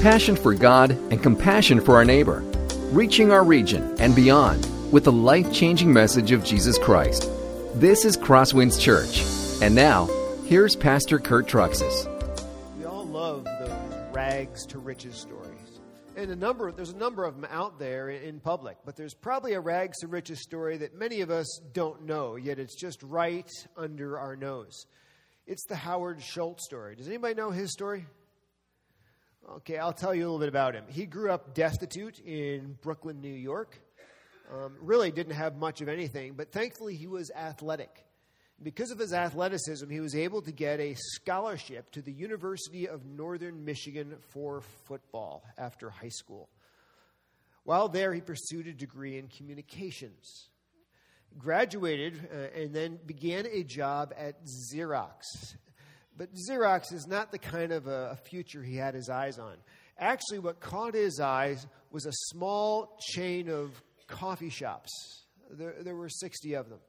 passion for God and compassion for our neighbor, reaching our region and beyond with the life changing message of Jesus Christ. This is Crosswinds Church. And now, here's Pastor Kurt Truxas. We all love the rags to riches stories. And a number, there's a number of them out there in public, but there's probably a rags to riches story that many of us don't know, yet it's just right under our nose. It's the Howard Schultz story. Does anybody know his story? Okay, I'll tell you a little bit about him. He grew up destitute in Brooklyn, New York. Um, really didn't have much of anything, but thankfully he was athletic. Because of his athleticism, he was able to get a scholarship to the University of Northern Michigan for football after high school. While there, he pursued a degree in communications. Graduated uh, and then began a job at Xerox. But Xerox is not the kind of a, a future he had his eyes on. Actually, what caught his eyes was a small chain of coffee shops. There, there were 60 of them.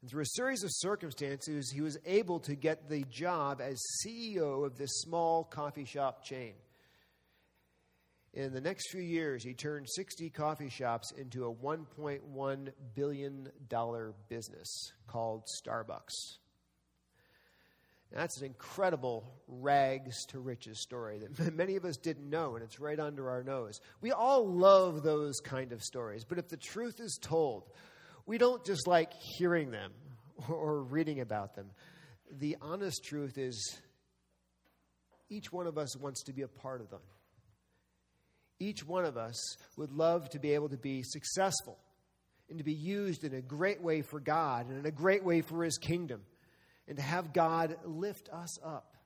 And through a series of circumstances, he was able to get the job as CEO of this small coffee shop chain. In the next few years, he turned 60 coffee shops into a $1.1 billion business called Starbucks. That's an incredible rags to riches story that many of us didn't know, and it's right under our nose. We all love those kind of stories, but if the truth is told, we don't just like hearing them or reading about them. The honest truth is, each one of us wants to be a part of them. Each one of us would love to be able to be successful and to be used in a great way for God and in a great way for His kingdom and to have God lift us up.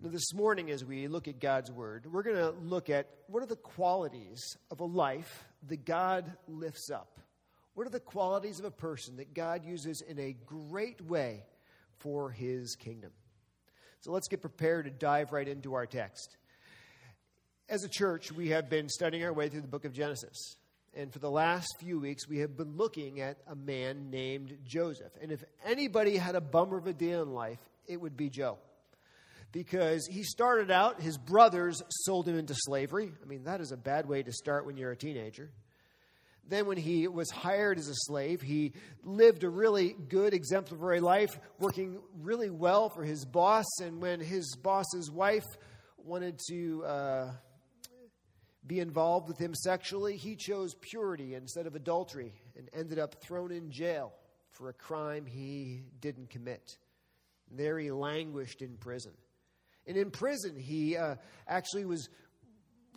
Now, this morning, as we look at God's Word, we're going to look at what are the qualities of a life that God lifts up. What are the qualities of a person that God uses in a great way for his kingdom? So let's get prepared to dive right into our text. As a church, we have been studying our way through the book of Genesis. And for the last few weeks, we have been looking at a man named Joseph. And if anybody had a bummer of a day in life, it would be Joe. Because he started out, his brothers sold him into slavery. I mean, that is a bad way to start when you're a teenager. Then, when he was hired as a slave, he lived a really good, exemplary life, working really well for his boss. And when his boss's wife wanted to uh, be involved with him sexually, he chose purity instead of adultery and ended up thrown in jail for a crime he didn't commit. There he languished in prison. And in prison, he uh, actually was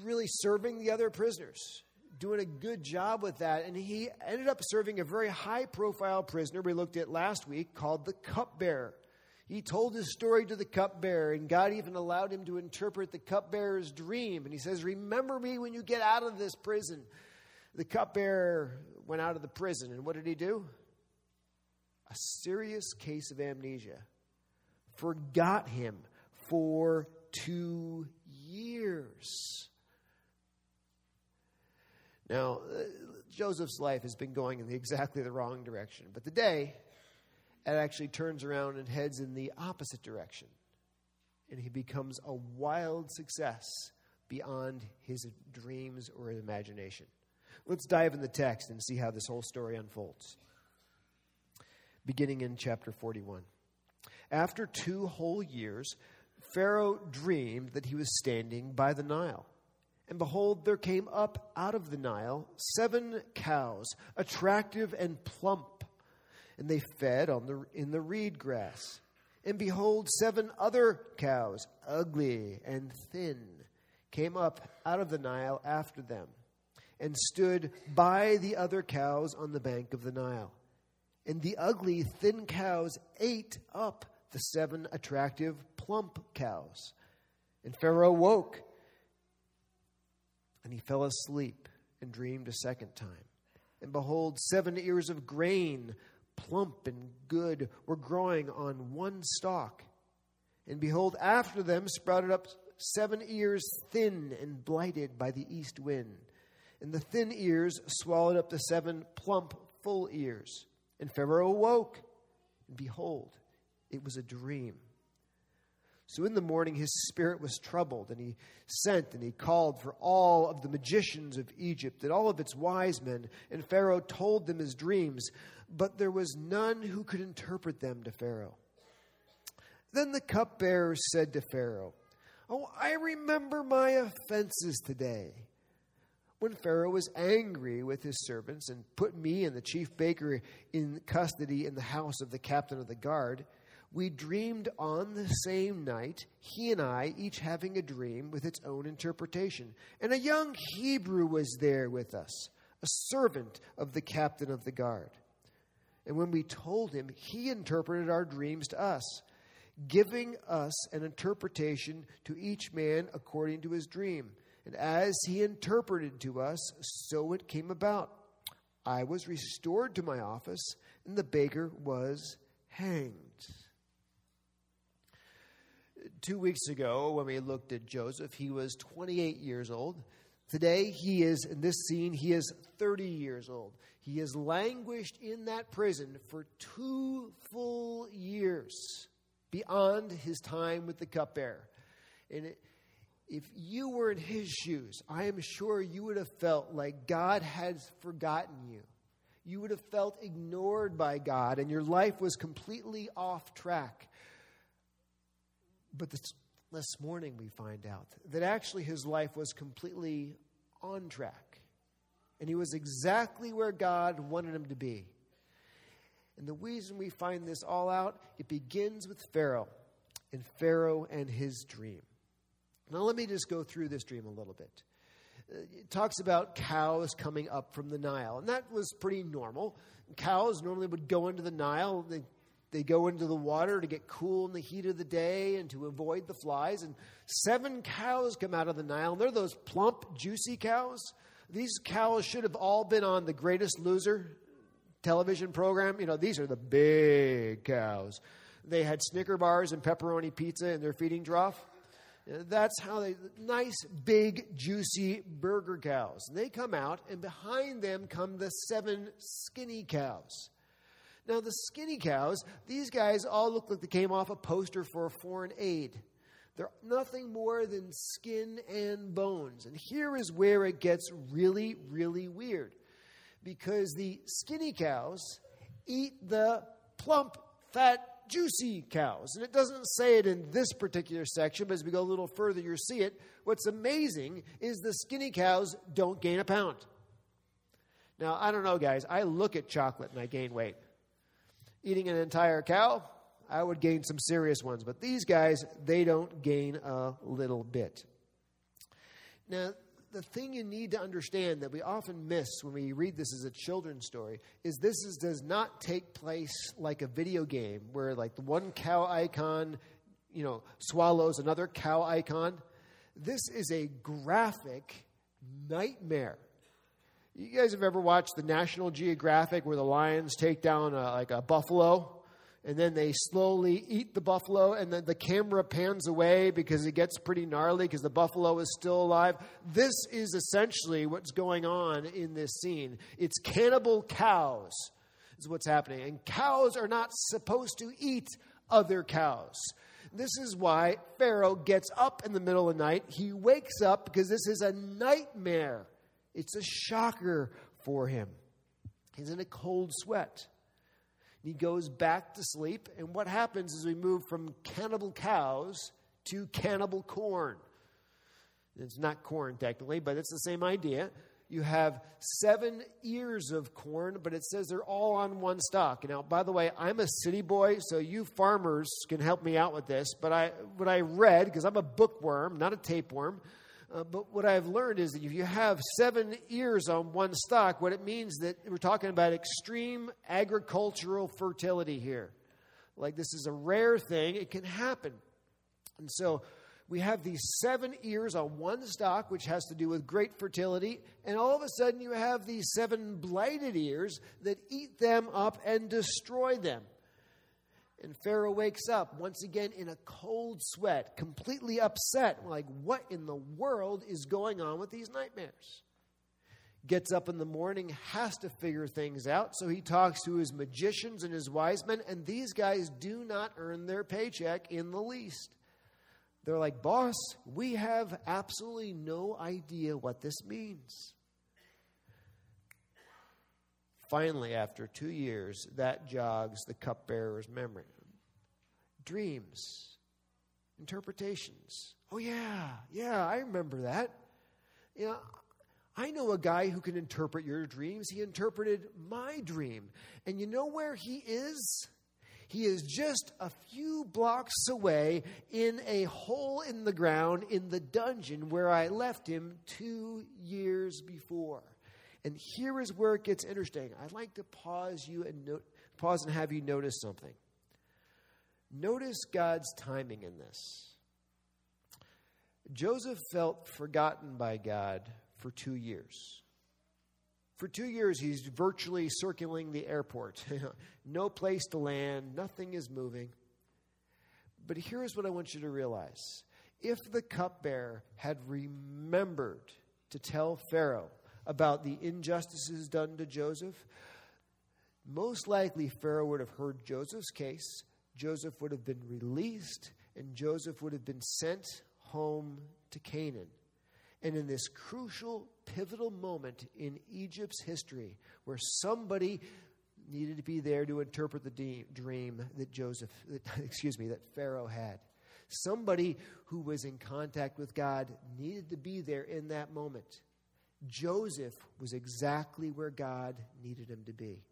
really serving the other prisoners doing a good job with that. And he ended up serving a very high profile prisoner we looked at last week called the cupbearer. He told his story to the cupbearer, and God even allowed him to interpret the cupbearer's dream. And he says, Remember me when you get out of this prison. The cupbearer went out of the prison, and what did he do? A serious case of amnesia. Forgot him for two years. Now, uh, Joseph's life has been going in the, exactly the wrong direction, but today it actually turns around and heads in the opposite direction. And he becomes a wild success beyond his dreams or imagination. Let's dive in the text and see how this whole story unfolds. Beginning in chapter 41. After two whole years, Pharaoh dreamed that he was standing by the Nile and behold, there came up out of the Nile seven cows, attractive and plump, and they fed on the, in the reed grass. And behold, seven other cows, ugly and thin, came up out of the Nile after them, and stood by the other cows on the bank of the Nile. And the ugly, thin cows ate up the seven attractive, plump cows. And Pharaoh woke and he fell asleep and dreamed a second time. And behold, seven ears of grain, plump and good, were growing on one stalk. And behold, after them sprouted up seven ears, thin and blighted by the east wind. And the thin ears swallowed up the seven plump, full ears. And Pharaoh awoke, and behold, it was a dream. So in the morning his spirit was troubled, and he sent and he called for all of the magicians of Egypt and all of its wise men, and Pharaoh told them his dreams, but there was none who could interpret them to Pharaoh. Then the cupbearer said to Pharaoh, Oh, I remember my offenses today. When Pharaoh was angry with his servants and put me and the chief baker in custody in the house of the captain of the guard, we dreamed on the same night, he and I, each having a dream with its own interpretation. And a young Hebrew was there with us, a servant of the captain of the guard. And when we told him, he interpreted our dreams to us, giving us an interpretation to each man according to his dream. And as he interpreted to us, so it came about. I was restored to my office, and the baker was hanged two weeks ago when we looked at Joseph, he was 28 years old. Today, he is, in this scene, he is 30 years old. He has languished in that prison for two full years beyond his time with the cupbearer. And if you were in his shoes, I am sure you would have felt like God had forgotten you. You would have felt ignored by God, and your life was completely off track. But this, this morning we find out that actually his life was completely on track. And he was exactly where God wanted him to be. And the reason we find this all out, it begins with Pharaoh and Pharaoh and his dream. Now, let me just go through this dream a little bit. Uh, it talks about cows coming up from the Nile, and that was pretty normal. Cows normally would go into the Nile, they they go into the water to get cool in the heat of the day and to avoid the flies. And seven cows come out of the Nile. And they're those plump, juicy cows. These cows should have all been on the greatest loser television program. You know, these are the big cows. They had Snicker bars and pepperoni pizza in their feeding trough. That's how they, nice, big, juicy burger cows. And they come out, and behind them come the seven skinny cows. Now, the skinny cows, these guys all look like they came off a poster for a foreign aid. They're nothing more than skin and bones. And here is where it gets really, really weird. Because the skinny cows eat the plump, fat, juicy cows. And it doesn't say it in this particular section, but as we go a little further, you'll see it. What's amazing is the skinny cows don't gain a pound. Now, I don't know, guys. I look at chocolate and I gain weight eating an entire cow, I would gain some serious ones. But these guys, they don't gain a little bit. Now, the thing you need to understand that we often miss when we read this as a children's story is this is, does not take place like a video game where like the one cow icon you know swallows another cow icon this is a graphic nightmare you guys have ever watched the National Geographic where the lions take down a, like a buffalo and then they slowly eat the buffalo and then the camera pans away because it gets pretty gnarly because the buffalo is still alive? This is essentially what's going on in this scene. It's cannibal cows, is what's happening. And cows are not supposed to eat other cows. This is why Pharaoh gets up in the middle of the night. He wakes up because this is a nightmare. It's a shocker for him. He's in a cold sweat. He goes back to sleep, and what happens is we move from cannibal cows to cannibal corn. It's not corn technically, but it's the same idea. You have seven ears of corn, but it says they're all on one stalk. Now, by the way, I'm a city boy, so you farmers can help me out with this. But I, what I read, because I'm a bookworm, not a tapeworm, uh, but what I've learned is that if you have seven ears on one stock, what it means that we're talking about extreme agricultural fertility here. Like this is a rare thing, it can happen. And so we have these seven ears on one stock, which has to do with great fertility, and all of a sudden you have these seven blighted ears that eat them up and destroy them. And Pharaoh wakes up once again in a cold sweat, completely upset. Like, what in the world is going on with these nightmares? Gets up in the morning, has to figure things out. So he talks to his magicians and his wise men, and these guys do not earn their paycheck in the least. They're like, Boss, we have absolutely no idea what this means. Finally, after two years, that jogs the cupbearer's memory. Dreams, interpretations. Oh, yeah, yeah, I remember that. You know, I know a guy who can interpret your dreams. He interpreted my dream. And you know where he is? He is just a few blocks away in a hole in the ground in the dungeon where I left him two years before. And here is where it gets interesting. I'd like to pause you and pause and have you notice something. Notice God's timing in this. Joseph felt forgotten by God for two years. For two years, he's virtually circling the airport. no place to land, nothing is moving. But here's what I want you to realize if the cupbearer had remembered to tell Pharaoh about the injustices done to Joseph, most likely Pharaoh would have heard Joseph's case, Joseph would have been released, and Joseph would have been sent home to Canaan. And in this crucial, pivotal moment in Egypt's history, where somebody needed to be there to interpret the dream that Joseph, that, excuse me, that Pharaoh had. Somebody who was in contact with God needed to be there in that moment. Joseph was exactly where God needed him to be.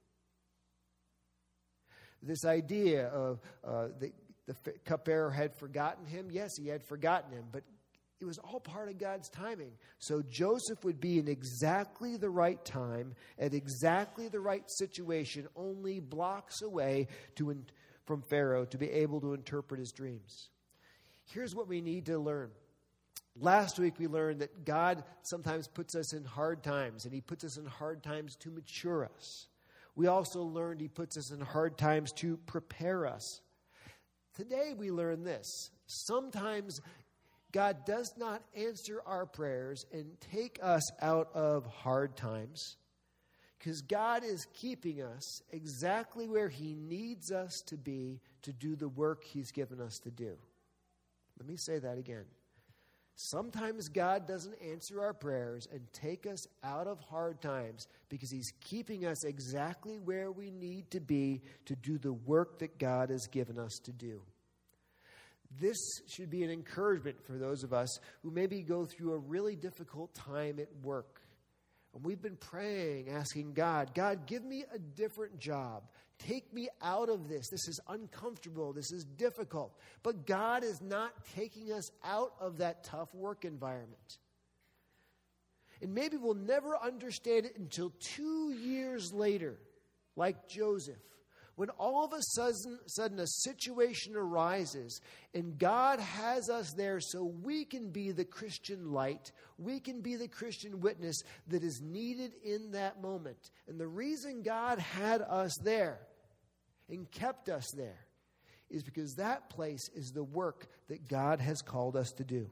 This idea of uh, the, the cupbearer had forgotten him, yes, he had forgotten him, but it was all part of God's timing. So Joseph would be in exactly the right time, at exactly the right situation, only blocks away to from Pharaoh to be able to interpret his dreams. Here's what we need to learn. Last week we learned that God sometimes puts us in hard times, and He puts us in hard times to mature us. We also learned He puts us in hard times to prepare us. Today we learn this. Sometimes God does not answer our prayers and take us out of hard times because God is keeping us exactly where He needs us to be to do the work He's given us to do. Let me say that again. Sometimes God doesn't answer our prayers and take us out of hard times because He's keeping us exactly where we need to be to do the work that God has given us to do. This should be an encouragement for those of us who maybe go through a really difficult time at work. And we've been praying, asking God, God, give me a different job. Take me out of this. This is uncomfortable. This is difficult. But God is not taking us out of that tough work environment. And maybe we'll never understand it until two years later, like Joseph when all of a sudden, sudden a situation arises and God has us there so we can be the Christian light, we can be the Christian witness that is needed in that moment. And the reason God had us there and kept us there is because that place is the work that God has called us to do.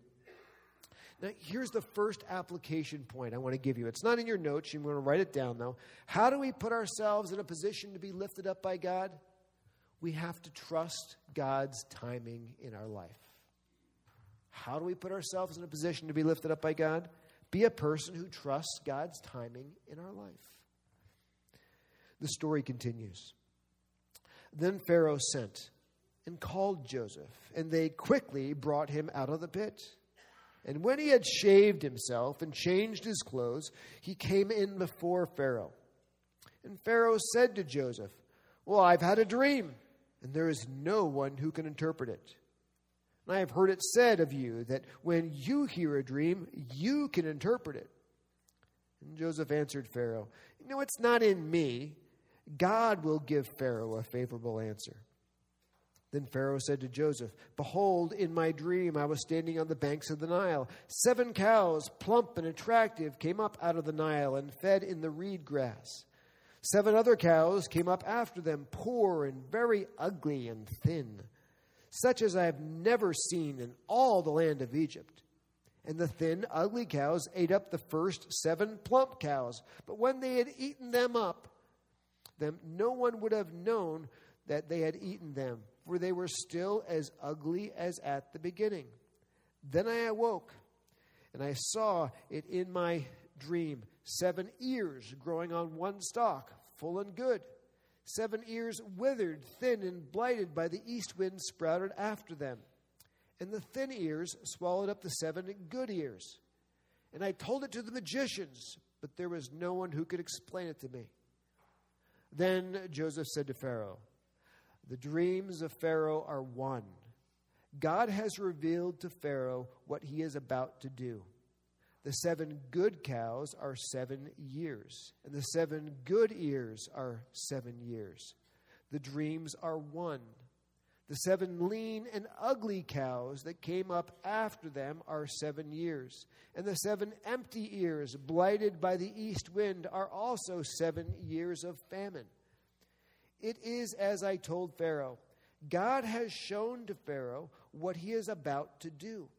Now, here's the first application point I want to give you. It's not in your notes. You want to write it down, though. How do we put ourselves in a position to be lifted up by God? We have to trust God's timing in our life. How do we put ourselves in a position to be lifted up by God? Be a person who trusts God's timing in our life. The story continues. Then Pharaoh sent and called Joseph, and they quickly brought him out of the pit. And when he had shaved himself and changed his clothes, he came in before Pharaoh. And Pharaoh said to Joseph, Well, I've had a dream, and there is no one who can interpret it. And I have heard it said of you that when you hear a dream, you can interpret it. And Joseph answered Pharaoh, You know, it's not in me. God will give Pharaoh a favorable answer. Then Pharaoh said to Joseph, Behold, in my dream I was standing on the banks of the Nile. Seven cows, plump and attractive, came up out of the Nile and fed in the reed grass. Seven other cows came up after them, poor and very ugly and thin, such as I have never seen in all the land of Egypt. And the thin, ugly cows ate up the first seven plump cows. But when they had eaten them up, them, no one would have known that they had eaten them for they were still as ugly as at the beginning. Then I awoke, and I saw it in my dream seven ears growing on one stalk, full and good. Seven ears withered, thin, and blighted by the east wind sprouted after them. And the thin ears swallowed up the seven good ears. And I told it to the magicians, but there was no one who could explain it to me. Then Joseph said to Pharaoh, The dreams of Pharaoh are one. God has revealed to Pharaoh what he is about to do. The seven good cows are seven years, and the seven good ears are seven years. The dreams are one. The seven lean and ugly cows that came up after them are seven years, and the seven empty ears, blighted by the east wind, are also seven years of famine. It is as I told Pharaoh God has shown to Pharaoh what he is about to do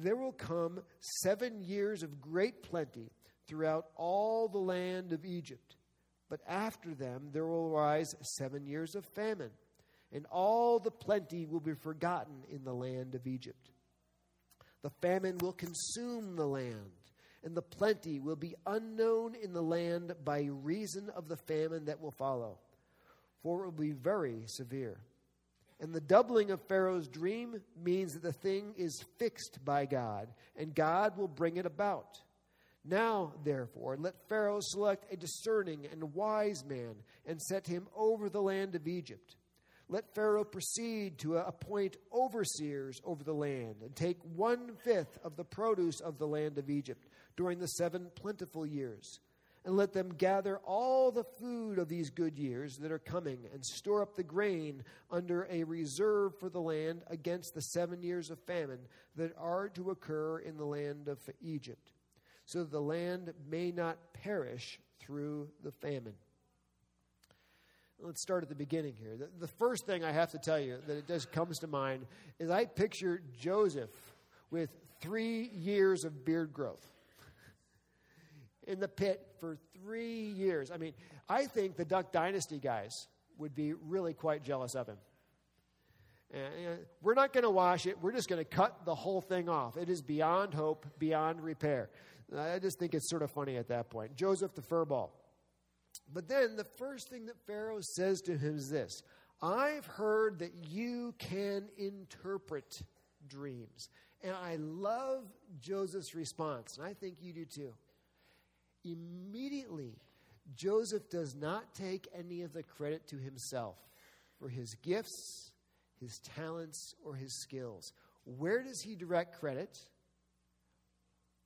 there will come seven years of great plenty throughout all the land of Egypt. But after them there will arise seven years of famine, and all the plenty will be forgotten in the land of Egypt. The famine will consume the land, and the plenty will be unknown in the land by reason of the famine that will follow, for it will be very severe. And the doubling of Pharaoh's dream means that the thing is fixed by God, and God will bring it about. Now, therefore, let Pharaoh select a discerning and wise man and set him over the land of Egypt. Let Pharaoh proceed to appoint overseers over the land and take one fifth of the produce of the land of Egypt during the seven plentiful years and let them gather all the food of these good years that are coming, and store up the grain under a reserve for the land against the seven years of famine that are to occur in the land of Egypt, so that the land may not perish through the famine. Let's start at the beginning here. The, the first thing I have to tell you that it just comes to mind is I picture Joseph with three years of beard growth in the pit for three years. I mean, I think the Duck Dynasty guys would be really quite jealous of him. And, we're not going to wash it. We're just going to cut the whole thing off. It is beyond hope, beyond repair. I just think it's sort of funny at that point. Joseph the furball. But then the first thing that Pharaoh says to him is this I've heard that you can interpret dreams. And I love Joseph's response, and I think you do too. Immediately, Joseph does not take any of the credit to himself for his gifts, his talents, or his skills. Where does he direct credit?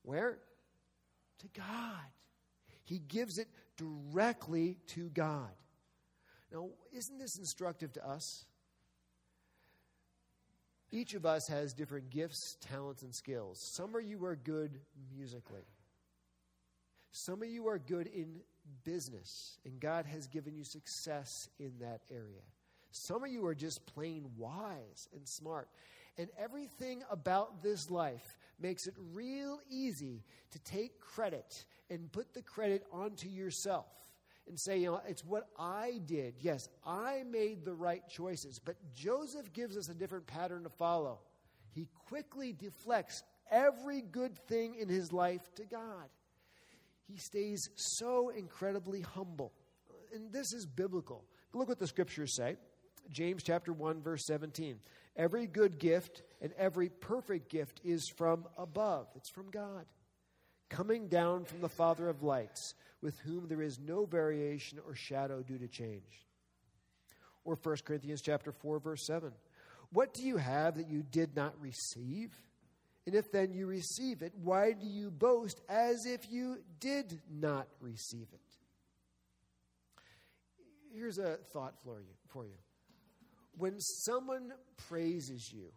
Where? To God. He gives it directly to God. Now, isn't this instructive to us? Each of us has different gifts, talents, and skills. Some of you are good musically. Some of you are good in business, and God has given you success in that area. Some of you are just plain wise and smart. And everything about this life makes it real easy to take credit and put the credit onto yourself and say, you know, it's what I did. Yes, I made the right choices. But Joseph gives us a different pattern to follow. He quickly deflects every good thing in his life to God he stays so incredibly humble. And this is biblical. Look what the scriptures say. James chapter 1 verse 17. Every good gift and every perfect gift is from above. It's from God, coming down from the Father of lights, with whom there is no variation or shadow due to change. Or 1 Corinthians chapter 4 verse 7. What do you have that you did not receive? And if then you receive it, why do you boast as if you did not receive it? Here's a thought for you, for you. When someone praises you,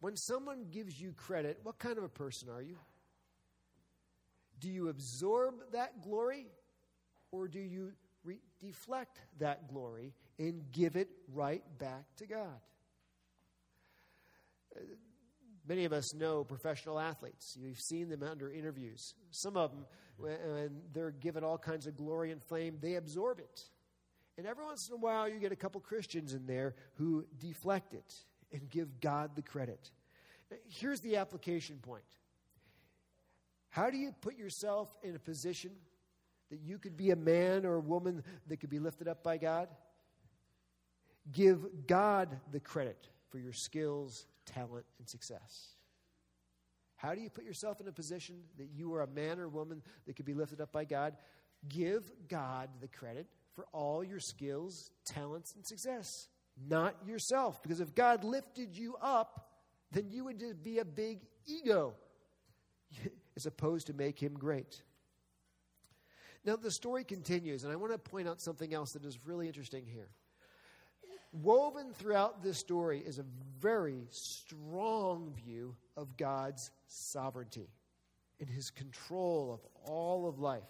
when someone gives you credit, what kind of a person are you? Do you absorb that glory or do you re- deflect that glory and give it right back to God? Many of us know professional athletes. You've seen them under interviews. Some of them, when they're given all kinds of glory and fame, they absorb it. And every once in a while, you get a couple Christians in there who deflect it and give God the credit. Here's the application point How do you put yourself in a position that you could be a man or a woman that could be lifted up by God? Give God the credit for your skills, talent, and success. How do you put yourself in a position that you are a man or woman that could be lifted up by God? Give God the credit for all your skills, talents, and success, not yourself. Because if God lifted you up, then you would just be a big ego as opposed to make him great. Now, the story continues, and I want to point out something else that is really interesting here. Woven throughout this story is a very strong view of God's sovereignty and his control of all of life.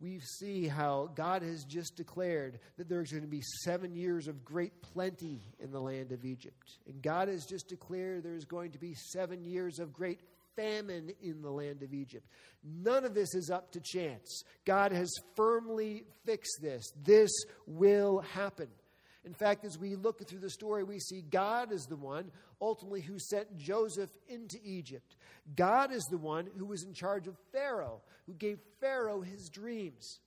We see how God has just declared that there's going to be seven years of great plenty in the land of Egypt. And God has just declared there's going to be seven years of great famine in the land of Egypt. None of this is up to chance. God has firmly fixed this. This will happen. In fact, as we look through the story, we see God is the one ultimately who sent Joseph into Egypt. God is the one who was in charge of Pharaoh, who gave Pharaoh his dreams.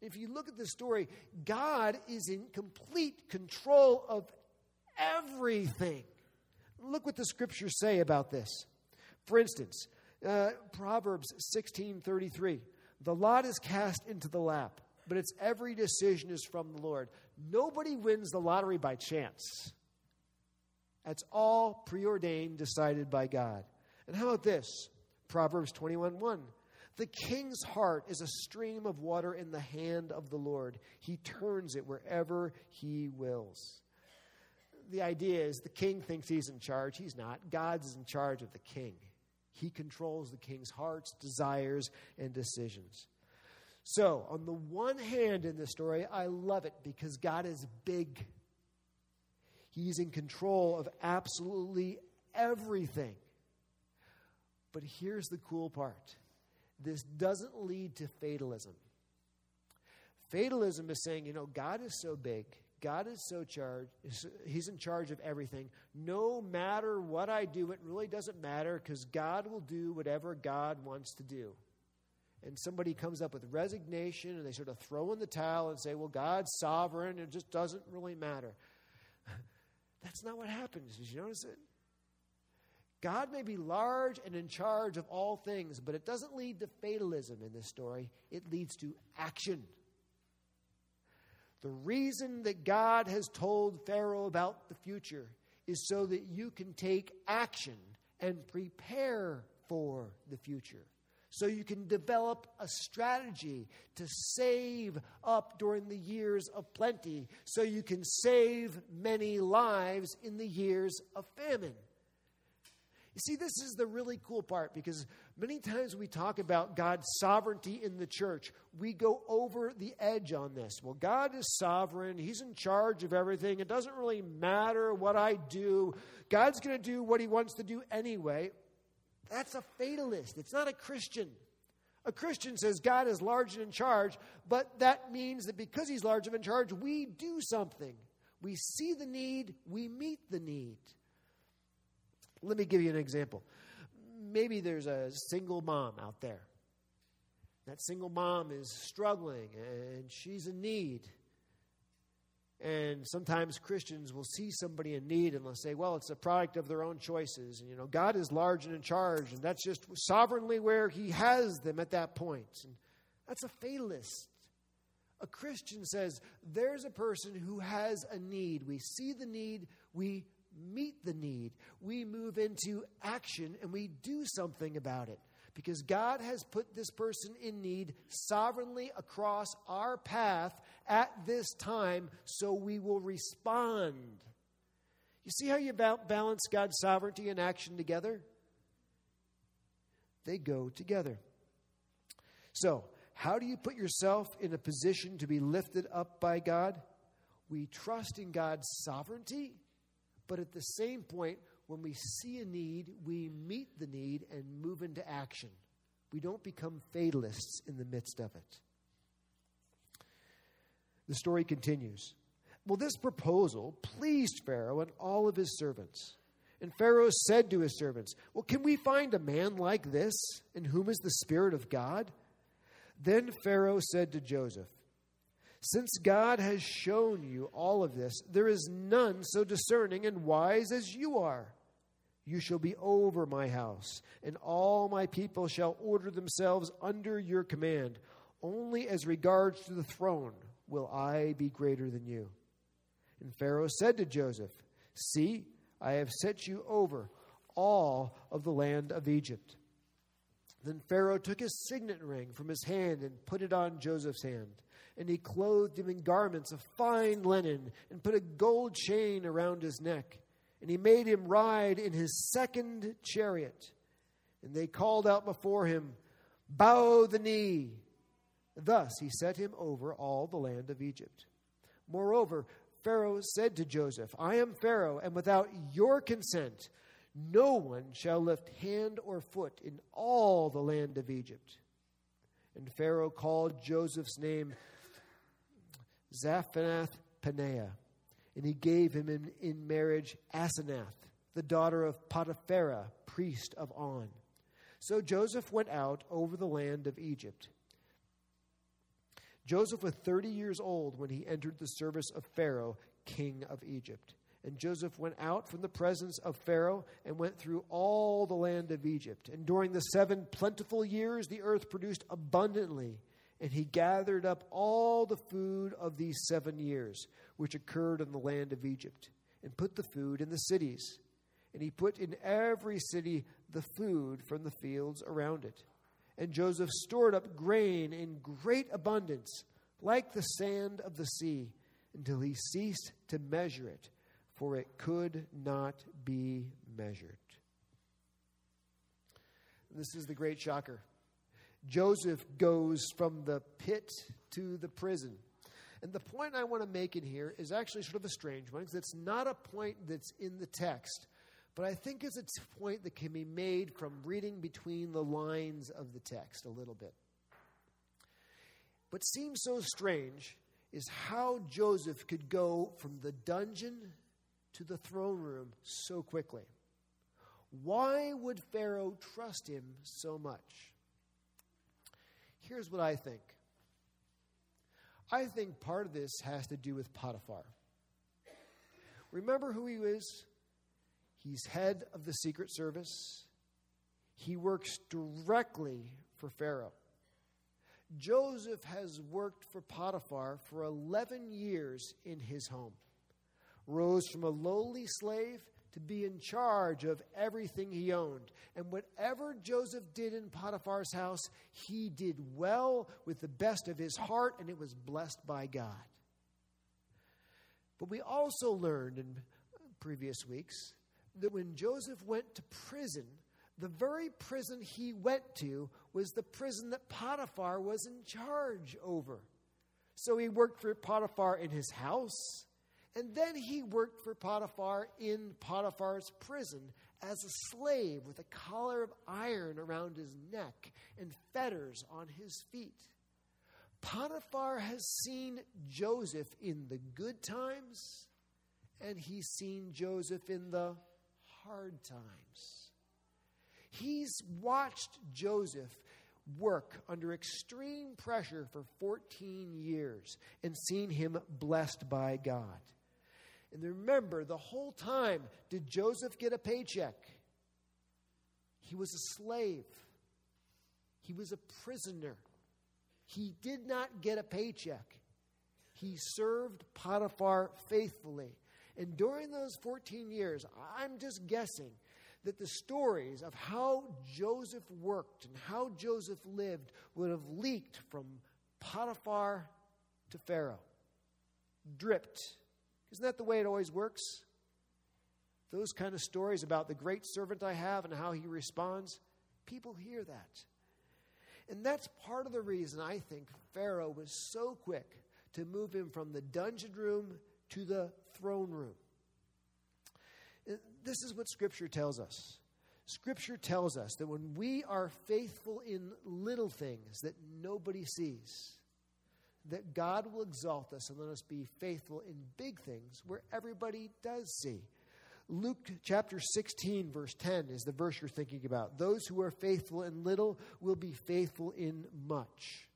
If you look at the story, God is in complete control of everything. Look what the scriptures say about this. For instance, uh, Proverbs 16:33, "The lot is cast into the lap, but its every decision is from the Lord." Nobody wins the lottery by chance. That's all preordained, decided by God. And how about this? Proverbs 21 1. The king's heart is a stream of water in the hand of the Lord. He turns it wherever he wills. The idea is the king thinks he's in charge. He's not. God's in charge of the king. He controls the king's hearts, desires, and decisions. So, on the one hand, in this story, I love it because God is big. He's in control of absolutely everything. But here's the cool part this doesn't lead to fatalism. Fatalism is saying, you know, God is so big, God is so charged, He's in charge of everything. No matter what I do, it really doesn't matter because God will do whatever God wants to do and somebody comes up with resignation and they sort of throw in the towel and say, well, God's sovereign, it just doesn't really matter. That's not what happens. Did you notice it? God may be large and in charge of all things, but it doesn't lead to fatalism in this story. It leads to action. The reason that God has told Pharaoh about the future is so that you can take action and prepare for the future so you can develop a strategy to save up during the years of plenty, so you can save many lives in the years of famine. You see, this is the really cool part because many times we talk about God's sovereignty in the church. We go over the edge on this. Well, God is sovereign, He's in charge of everything. It doesn't really matter what I do, God's going to do what He wants to do anyway. That's a fatalist. It's not a Christian. A Christian says God is large and in charge, but that means that because He's large and in charge, we do something. We see the need, we meet the need. Let me give you an example. Maybe there's a single mom out there. That single mom is struggling and she's in need. And sometimes Christians will see somebody in need and they'll say, well, it's a product of their own choices. And, you know, God is large and in charge, and that's just sovereignly where He has them at that point. And that's a fatalist. A Christian says, there's a person who has a need. We see the need, we meet the need, we move into action, and we do something about it because God has put this person in need sovereignly across our path at this time, so we will respond. You see how you balance God's sovereignty and action together? They go together. So, how do you put yourself in a position to be lifted up by God? We trust in God's sovereignty, but at the same point, when we see a need, we meet the need and move into action. We don't become fatalists in the midst of it. The story continues. Well, this proposal pleased Pharaoh and all of his servants. And Pharaoh said to his servants, Well, can we find a man like this, in whom is the Spirit of God? Then Pharaoh said to Joseph, Since God has shown you all of this, there is none so discerning and wise as you are. You shall be over my house, and all my people shall order themselves under your command. Only as regards to the throne will I be greater than you. And Pharaoh said to Joseph, See, I have set you over all of the land of Egypt. Then Pharaoh took his signet ring from his hand and put it on Joseph's hand. And he clothed him in garments of fine linen and put a gold chain around his neck. And he made him ride in his second chariot. And they called out before him, Bow the knee. Thus he set him over all the land of Egypt. Moreover, Pharaoh said to Joseph, I am Pharaoh, and without your consent, no one shall lift hand or foot in all the land of Egypt. And Pharaoh called Joseph's name Zaphenath Paneah, and he gave him in, in marriage Asenath, the daughter of Potiphera, priest of On. So Joseph went out over the land of Egypt. Joseph was 30 years old when he entered the service of Pharaoh, king of Egypt. And Joseph went out from the presence of Pharaoh and went through all the land of Egypt. And during the seven plentiful years, the earth produced abundantly. And he gathered up all the food of these seven years, which occurred in the land of Egypt, and put the food in the cities. And he put in every city the food from the fields around it. And Joseph stored up grain in great abundance, like the sand of the sea, until he ceased to measure it, for it could not be measured. This is the great shocker. Joseph goes from the pit to the prison. And the point I want to make in here is actually sort of a strange one because it's not a point that's in the text, but I think it's a point that can be made from reading between the lines of the text a little bit. What seems so strange is how Joseph could go from the dungeon to the throne room so quickly. Why would Pharaoh trust him so much? Here's what I think I think part of this has to do with Potiphar. Remember who he is? He's head of the Secret Service. He works directly for Pharaoh. Joseph has worked for Potiphar for 11 years in his home, rose from a lowly slave to be in charge of everything he owned. And whatever Joseph did in Potiphar's house, he did well with the best of his heart, and it was blessed by God. But we also learned in previous weeks that when Joseph went to prison, the very prison he went to was the prison that Potiphar was in charge over. So he worked for Potiphar in his house, and then he worked for Potiphar in Potiphar's prison as a slave with a collar of iron around his neck and fetters on his feet. Potiphar has seen Joseph in the good times, and he's seen Joseph in the hard times. He's watched Joseph work under extreme pressure for 14 years and seen him blessed by God. And remember, the whole time, did Joseph get a paycheck? He was a slave, he was a prisoner. He did not get a paycheck. He served Potiphar faithfully. And during those 14 years, I'm just guessing that the stories of how Joseph worked and how Joseph lived would have leaked from Potiphar to Pharaoh, dripped. Isn't that the way it always works? Those kind of stories about the great servant I have and how he responds, people hear that. And that's part of the reason I think Pharaoh was so quick to move him from the dungeon room to the throne room. Uh, this is what Scripture tells us. Scripture tells us that when we are faithful in little things that nobody sees, that God will exalt us and let us be faithful in big things where everybody does see. Luke chapter 16, verse 10 is the verse you're thinking about. Those who are faithful in little will be faithful in much.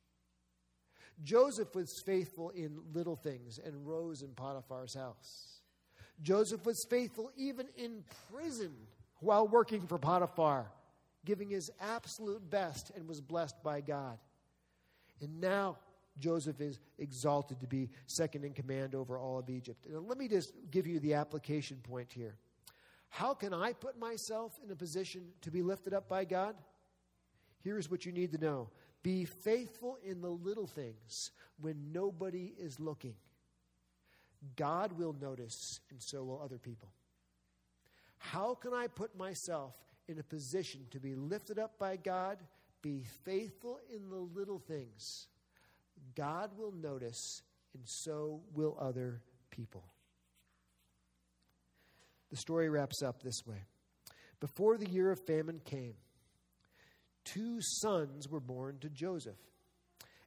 Joseph was faithful in little things and rose in Potiphar's house. Joseph was faithful even in prison while working for Potiphar, giving his absolute best and was blessed by God. And now Joseph is exalted to be second in command over all of Egypt. And let me just give you the application point here. How can I put myself in a position to be lifted up by God? Here's what you need to know be faithful in the little things when nobody is looking. God will notice, and so will other people. How can I put myself in a position to be lifted up by God? Be faithful in the little things. God will notice, and so will other people. The story wraps up this way Before the year of famine came, two sons were born to Joseph.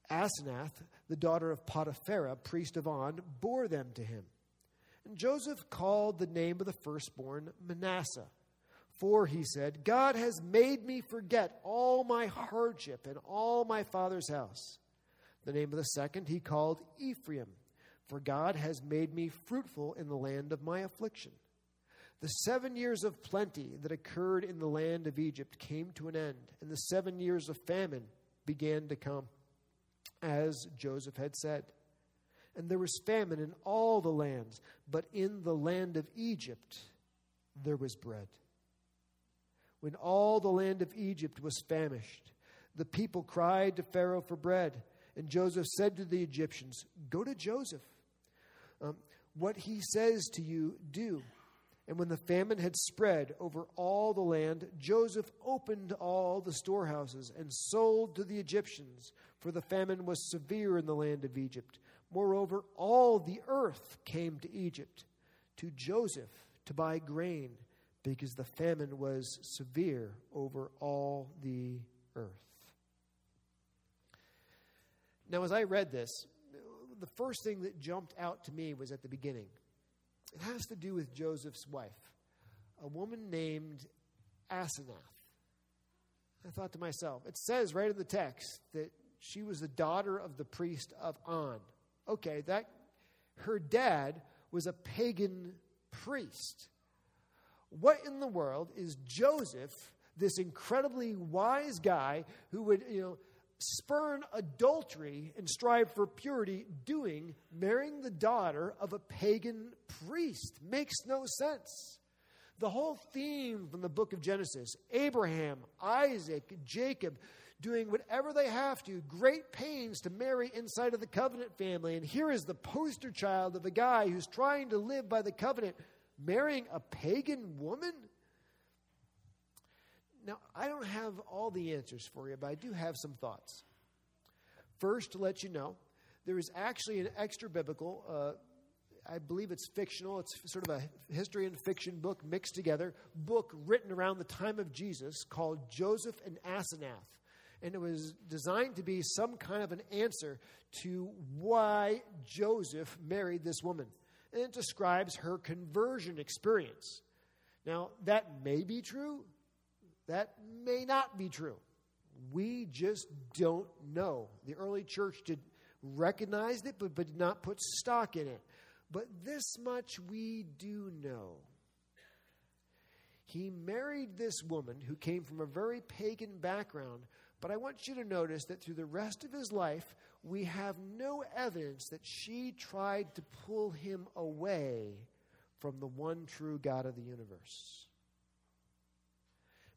Asenath, the daughter of Potipherah, priest of On, bore them to him. And Joseph called the name of the firstborn Manasseh. For, he said, God has made me forget all my hardship and all my father's house. The name of the second he called Ephraim, for God has made me fruitful in the land of my affliction. The seven years of plenty that occurred in the land of Egypt came to an end, and the seven years of famine began to come, as Joseph had said. And there was famine in all the lands, but in the land of Egypt there was bread. When all the land of Egypt was famished, the people cried to Pharaoh for bread, and Joseph said to the Egyptians, Go to Joseph. Um, what he says to you, do. And when the famine had spread over all the land, Joseph opened all the storehouses and sold to the Egyptians, for the famine was severe in the land of Egypt. Moreover, all the earth came to Egypt, to Joseph, to buy grain, because the famine was severe over all the earth. Now, as I read this, the first thing that jumped out to me was at the beginning. It has to do with Joseph's wife, a woman named Asenath. I thought to myself, it says right in the text that she was the daughter of the priest of On. Okay, that her dad was a pagan priest. What in the world is Joseph, this incredibly wise guy who would, you know, spurn adultery and strive for purity, doing marrying the daughter of a pagan priest. Makes no sense. The whole theme from the book of Genesis Abraham, Isaac, Jacob, doing whatever they have to, great pains to marry inside of the covenant family. And here is the poster child of a guy who's trying to live by the covenant, marrying a pagan woman. Now, I don't have all the answers for you, but I do have some thoughts. First, to let you know, there is actually an extra biblical, uh, I believe it's fictional, it's sort of a history and fiction book mixed together, book written around the time of Jesus called Joseph and Asenath. And it was designed to be some kind of an answer to why Joseph married this woman. And it describes her conversion experience. Now, that may be true, that may not be true. We just don't know. The early church did recognize it, but, but did not put stock in it. But this much we do know. He married this woman who came from a very pagan background, but I want you to notice that through the rest of his life, we have no evidence that she tried to pull him away from the one true God of the universe.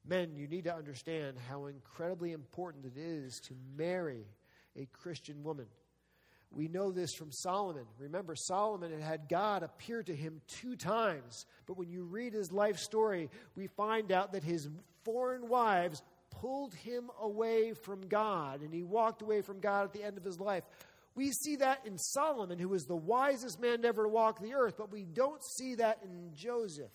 Men, you need to understand how incredibly important it is to marry a Christian woman. We know this from Solomon. Remember, Solomon had had God appear to him two times. But when you read his life story, we find out that his foreign wives pulled him away from God, and he walked away from God at the end of his life. We see that in Solomon, who was the wisest man to ever walk the earth, but we don't see that in Joseph.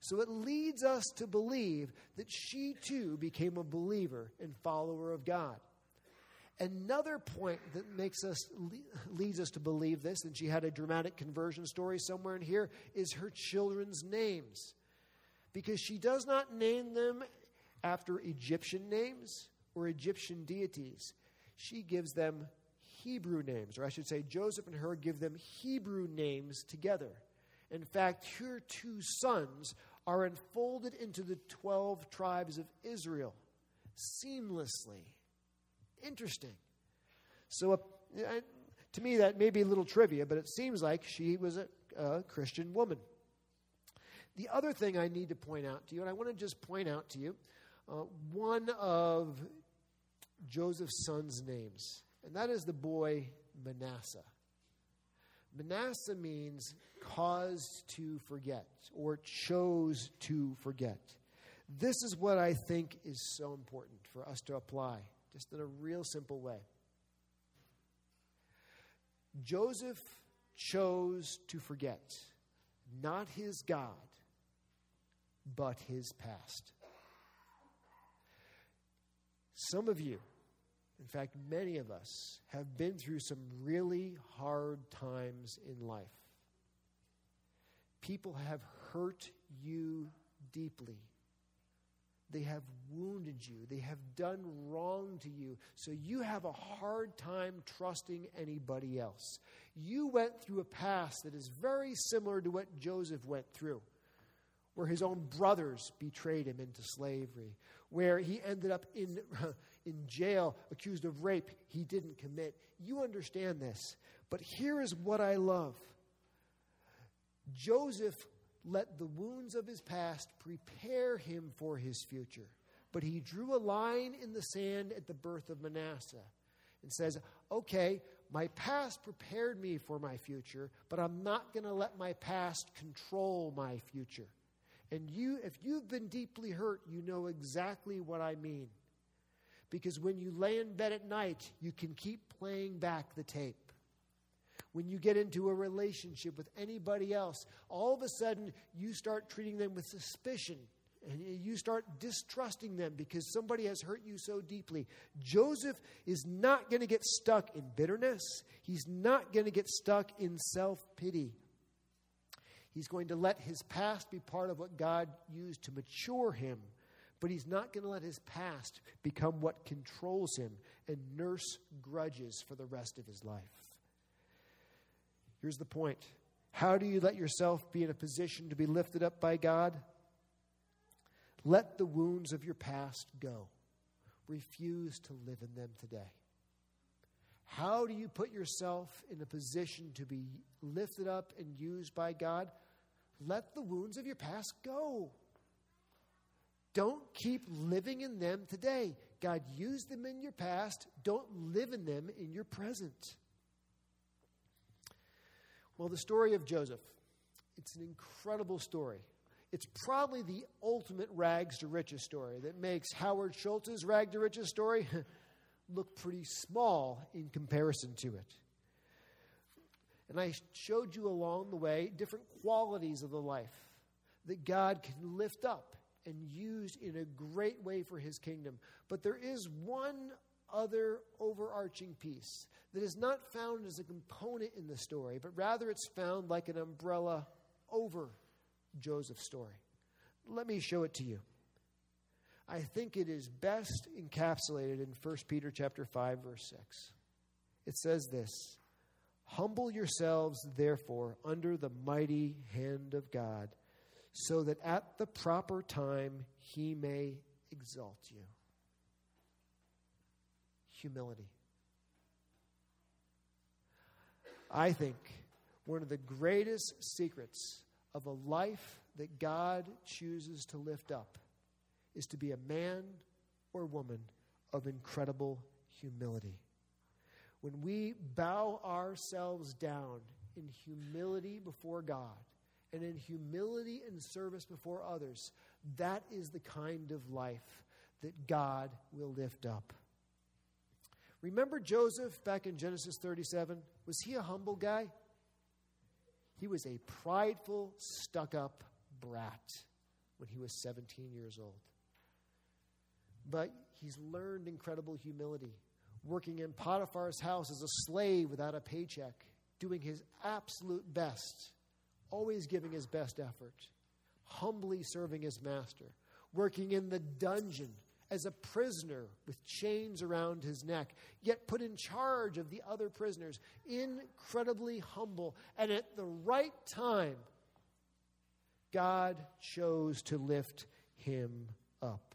So it leads us to believe that she too became a believer and follower of God. Another point that makes us leads us to believe this, and she had a dramatic conversion story somewhere in here, is her children's names. Because she does not name them after Egyptian names or Egyptian deities. She gives them Hebrew names, or I should say, Joseph and her give them Hebrew names together. In fact, her two sons are enfolded into the 12 tribes of Israel seamlessly. Interesting. So, uh, to me, that may be a little trivia, but it seems like she was a, a Christian woman. The other thing I need to point out to you, and I want to just point out to you uh, one of Joseph's sons' names, and that is the boy Manasseh. Manasseh means caused to forget or chose to forget. This is what I think is so important for us to apply, just in a real simple way. Joseph chose to forget not his God, but his past. Some of you, in fact, many of us, have been through some really hard times in life. People have hurt you deeply. They have wounded you. They have done wrong to you. So you have a hard time trusting anybody else. You went through a past that is very similar to what Joseph went through, where his own brothers betrayed him into slavery, where he ended up in, in jail accused of rape he didn't commit. You understand this. But here is what I love Joseph let the wounds of his past prepare him for his future. But he drew a line in the sand at the birth of Manasseh and says, Okay, my past prepared me for my future, but I'm not going to let my past control my future. And you, if you've been deeply hurt, you know exactly what I mean. Because when you lay in bed at night, you can keep playing back the tape when you get into a relationship with anybody else, all of a sudden you start treating them with suspicion and you start distrusting them because somebody has hurt you so deeply. Joseph is not going to get stuck in bitterness, he's not going to get stuck in self pity. He's going to let his past be part of what God used to mature him, but he's not going to let his past become what controls him and nurse grudges for the rest of his life. Here's the point How do you let yourself be in a position to be lifted up by God? Let the wounds of your past go. Refuse to live in them today. How do you put yourself in a position to be lifted up and used by God? Let the wounds of your past go. Don't keep living in them today. God used them in your past. Don't live in them in your present. Well, the story of Joseph, it's an incredible story. It's probably the ultimate rags to riches story that makes Howard Schultz's rag to riches story look pretty small in comparison to it. And I showed you along the way different qualities of the life that God can lift up and use in a great way for his kingdom. But there is one other overarching piece that is not found as a component in the story, but rather it's found like an umbrella over Joseph's story. Let me show it to you. I think it is best encapsulated in 1 Peter chapter 5 verse 6. It says this: Humble yourselves therefore under the mighty hand of God, so that at the proper time he may exalt you humility. I think one of the greatest secrets of a life that God chooses to lift up is to be a man or woman of incredible humility. When we bow ourselves down in humility before God and in humility and service before others, that is the kind of life that God will lift up. Remember Joseph back in Genesis 37? Was he a humble guy? He was a prideful, stuck up brat when he was 17 years old. But he's learned incredible humility. working in Potiphar's house as a slave without a paycheck, doing his absolute best, always giving his best effort, humbly serving his master, working in the dungeon as a prisoner with chains around his neck, yet put in charge of the other prisoners, incredibly humble. And at the right time, God chose to lift him up.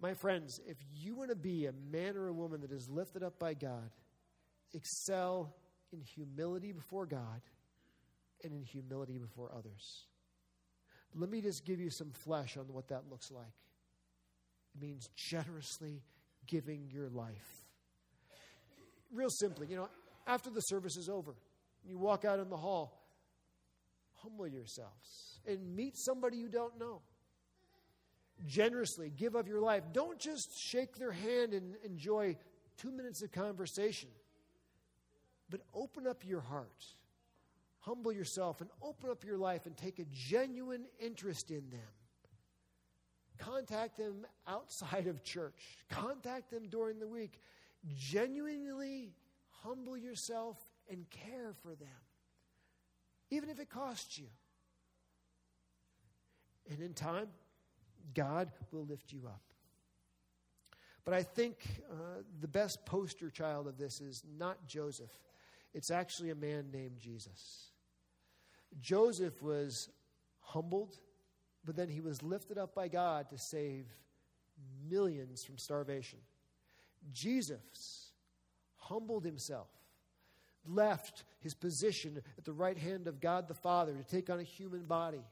My friends, if you want to be a man or a woman that is lifted up by God, excel in humility before God and in humility before others. Let me just give you some flesh on what that looks like. It means generously giving your life. Real simply, you know, after the service is over, you walk out in the hall, humble yourselves and meet somebody you don't know. Generously give of your life. Don't just shake their hand and enjoy two minutes of conversation, but open up your heart. Humble yourself and open up your life and take a genuine interest in them. Contact them outside of church. Contact them during the week. Genuinely humble yourself and care for them, even if it costs you. And in time, God will lift you up. But I think uh, the best poster child of this is not Joseph, it's actually a man named Jesus. Joseph was humbled but then he was lifted up by God to save millions from starvation. Jesus humbled himself, left his position at the right hand of God the Father to take on a human body,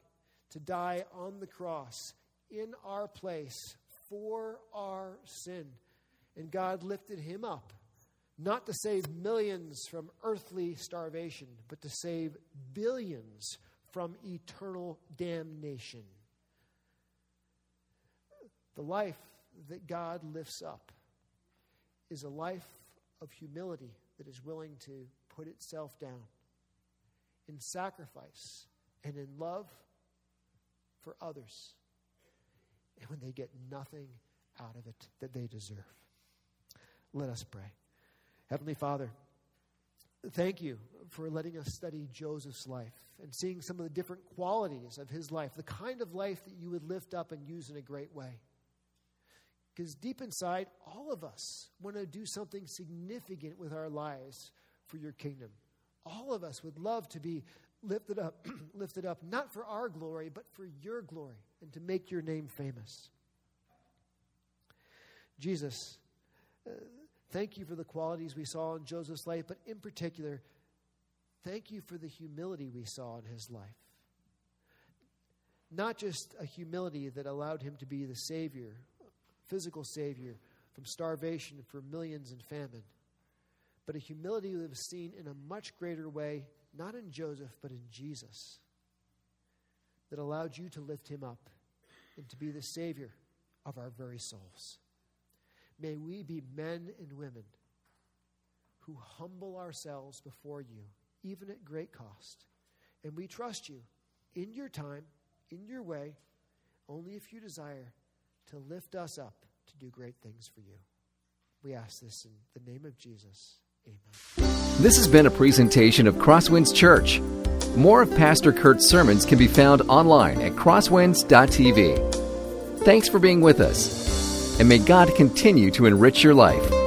to die on the cross in our place for our sin. And God lifted him up, not to save millions from earthly starvation, but to save billions from eternal damnation. The life that God lifts up is a life of humility that is willing to put itself down in sacrifice and in love for others. And when they get nothing out of it that they deserve. Let us pray. Heavenly Father, thank you for letting us study Joseph's life and seeing some of the different qualities of his life, the kind of life that you would lift up and use in a great way. Because deep inside, all of us want to do something significant with our lives for your kingdom. All of us would love to be lifted up, lifted up, not for our glory, but for your glory and to make your name famous. Jesus, uh, thank you for the qualities we saw in Joseph's life, but in particular, thank you for the humility we saw in his life. Not just a humility that allowed him to be the Savior physical Savior from starvation for millions and famine, but a humility that was seen in a much greater way, not in Joseph, but in Jesus, that allowed you to lift him up and to be the Savior of our very souls. May we be men and women who humble ourselves before you, even at great cost. And we trust you in your time, in your way, only if you desire to lift us up to do great things for you. We ask this in the name of Jesus. Amen. This has been a presentation of Crosswinds Church. More of Pastor Kurt's sermons can be found online at crosswinds.tv. Thanks for being with us, and may God continue to enrich your life.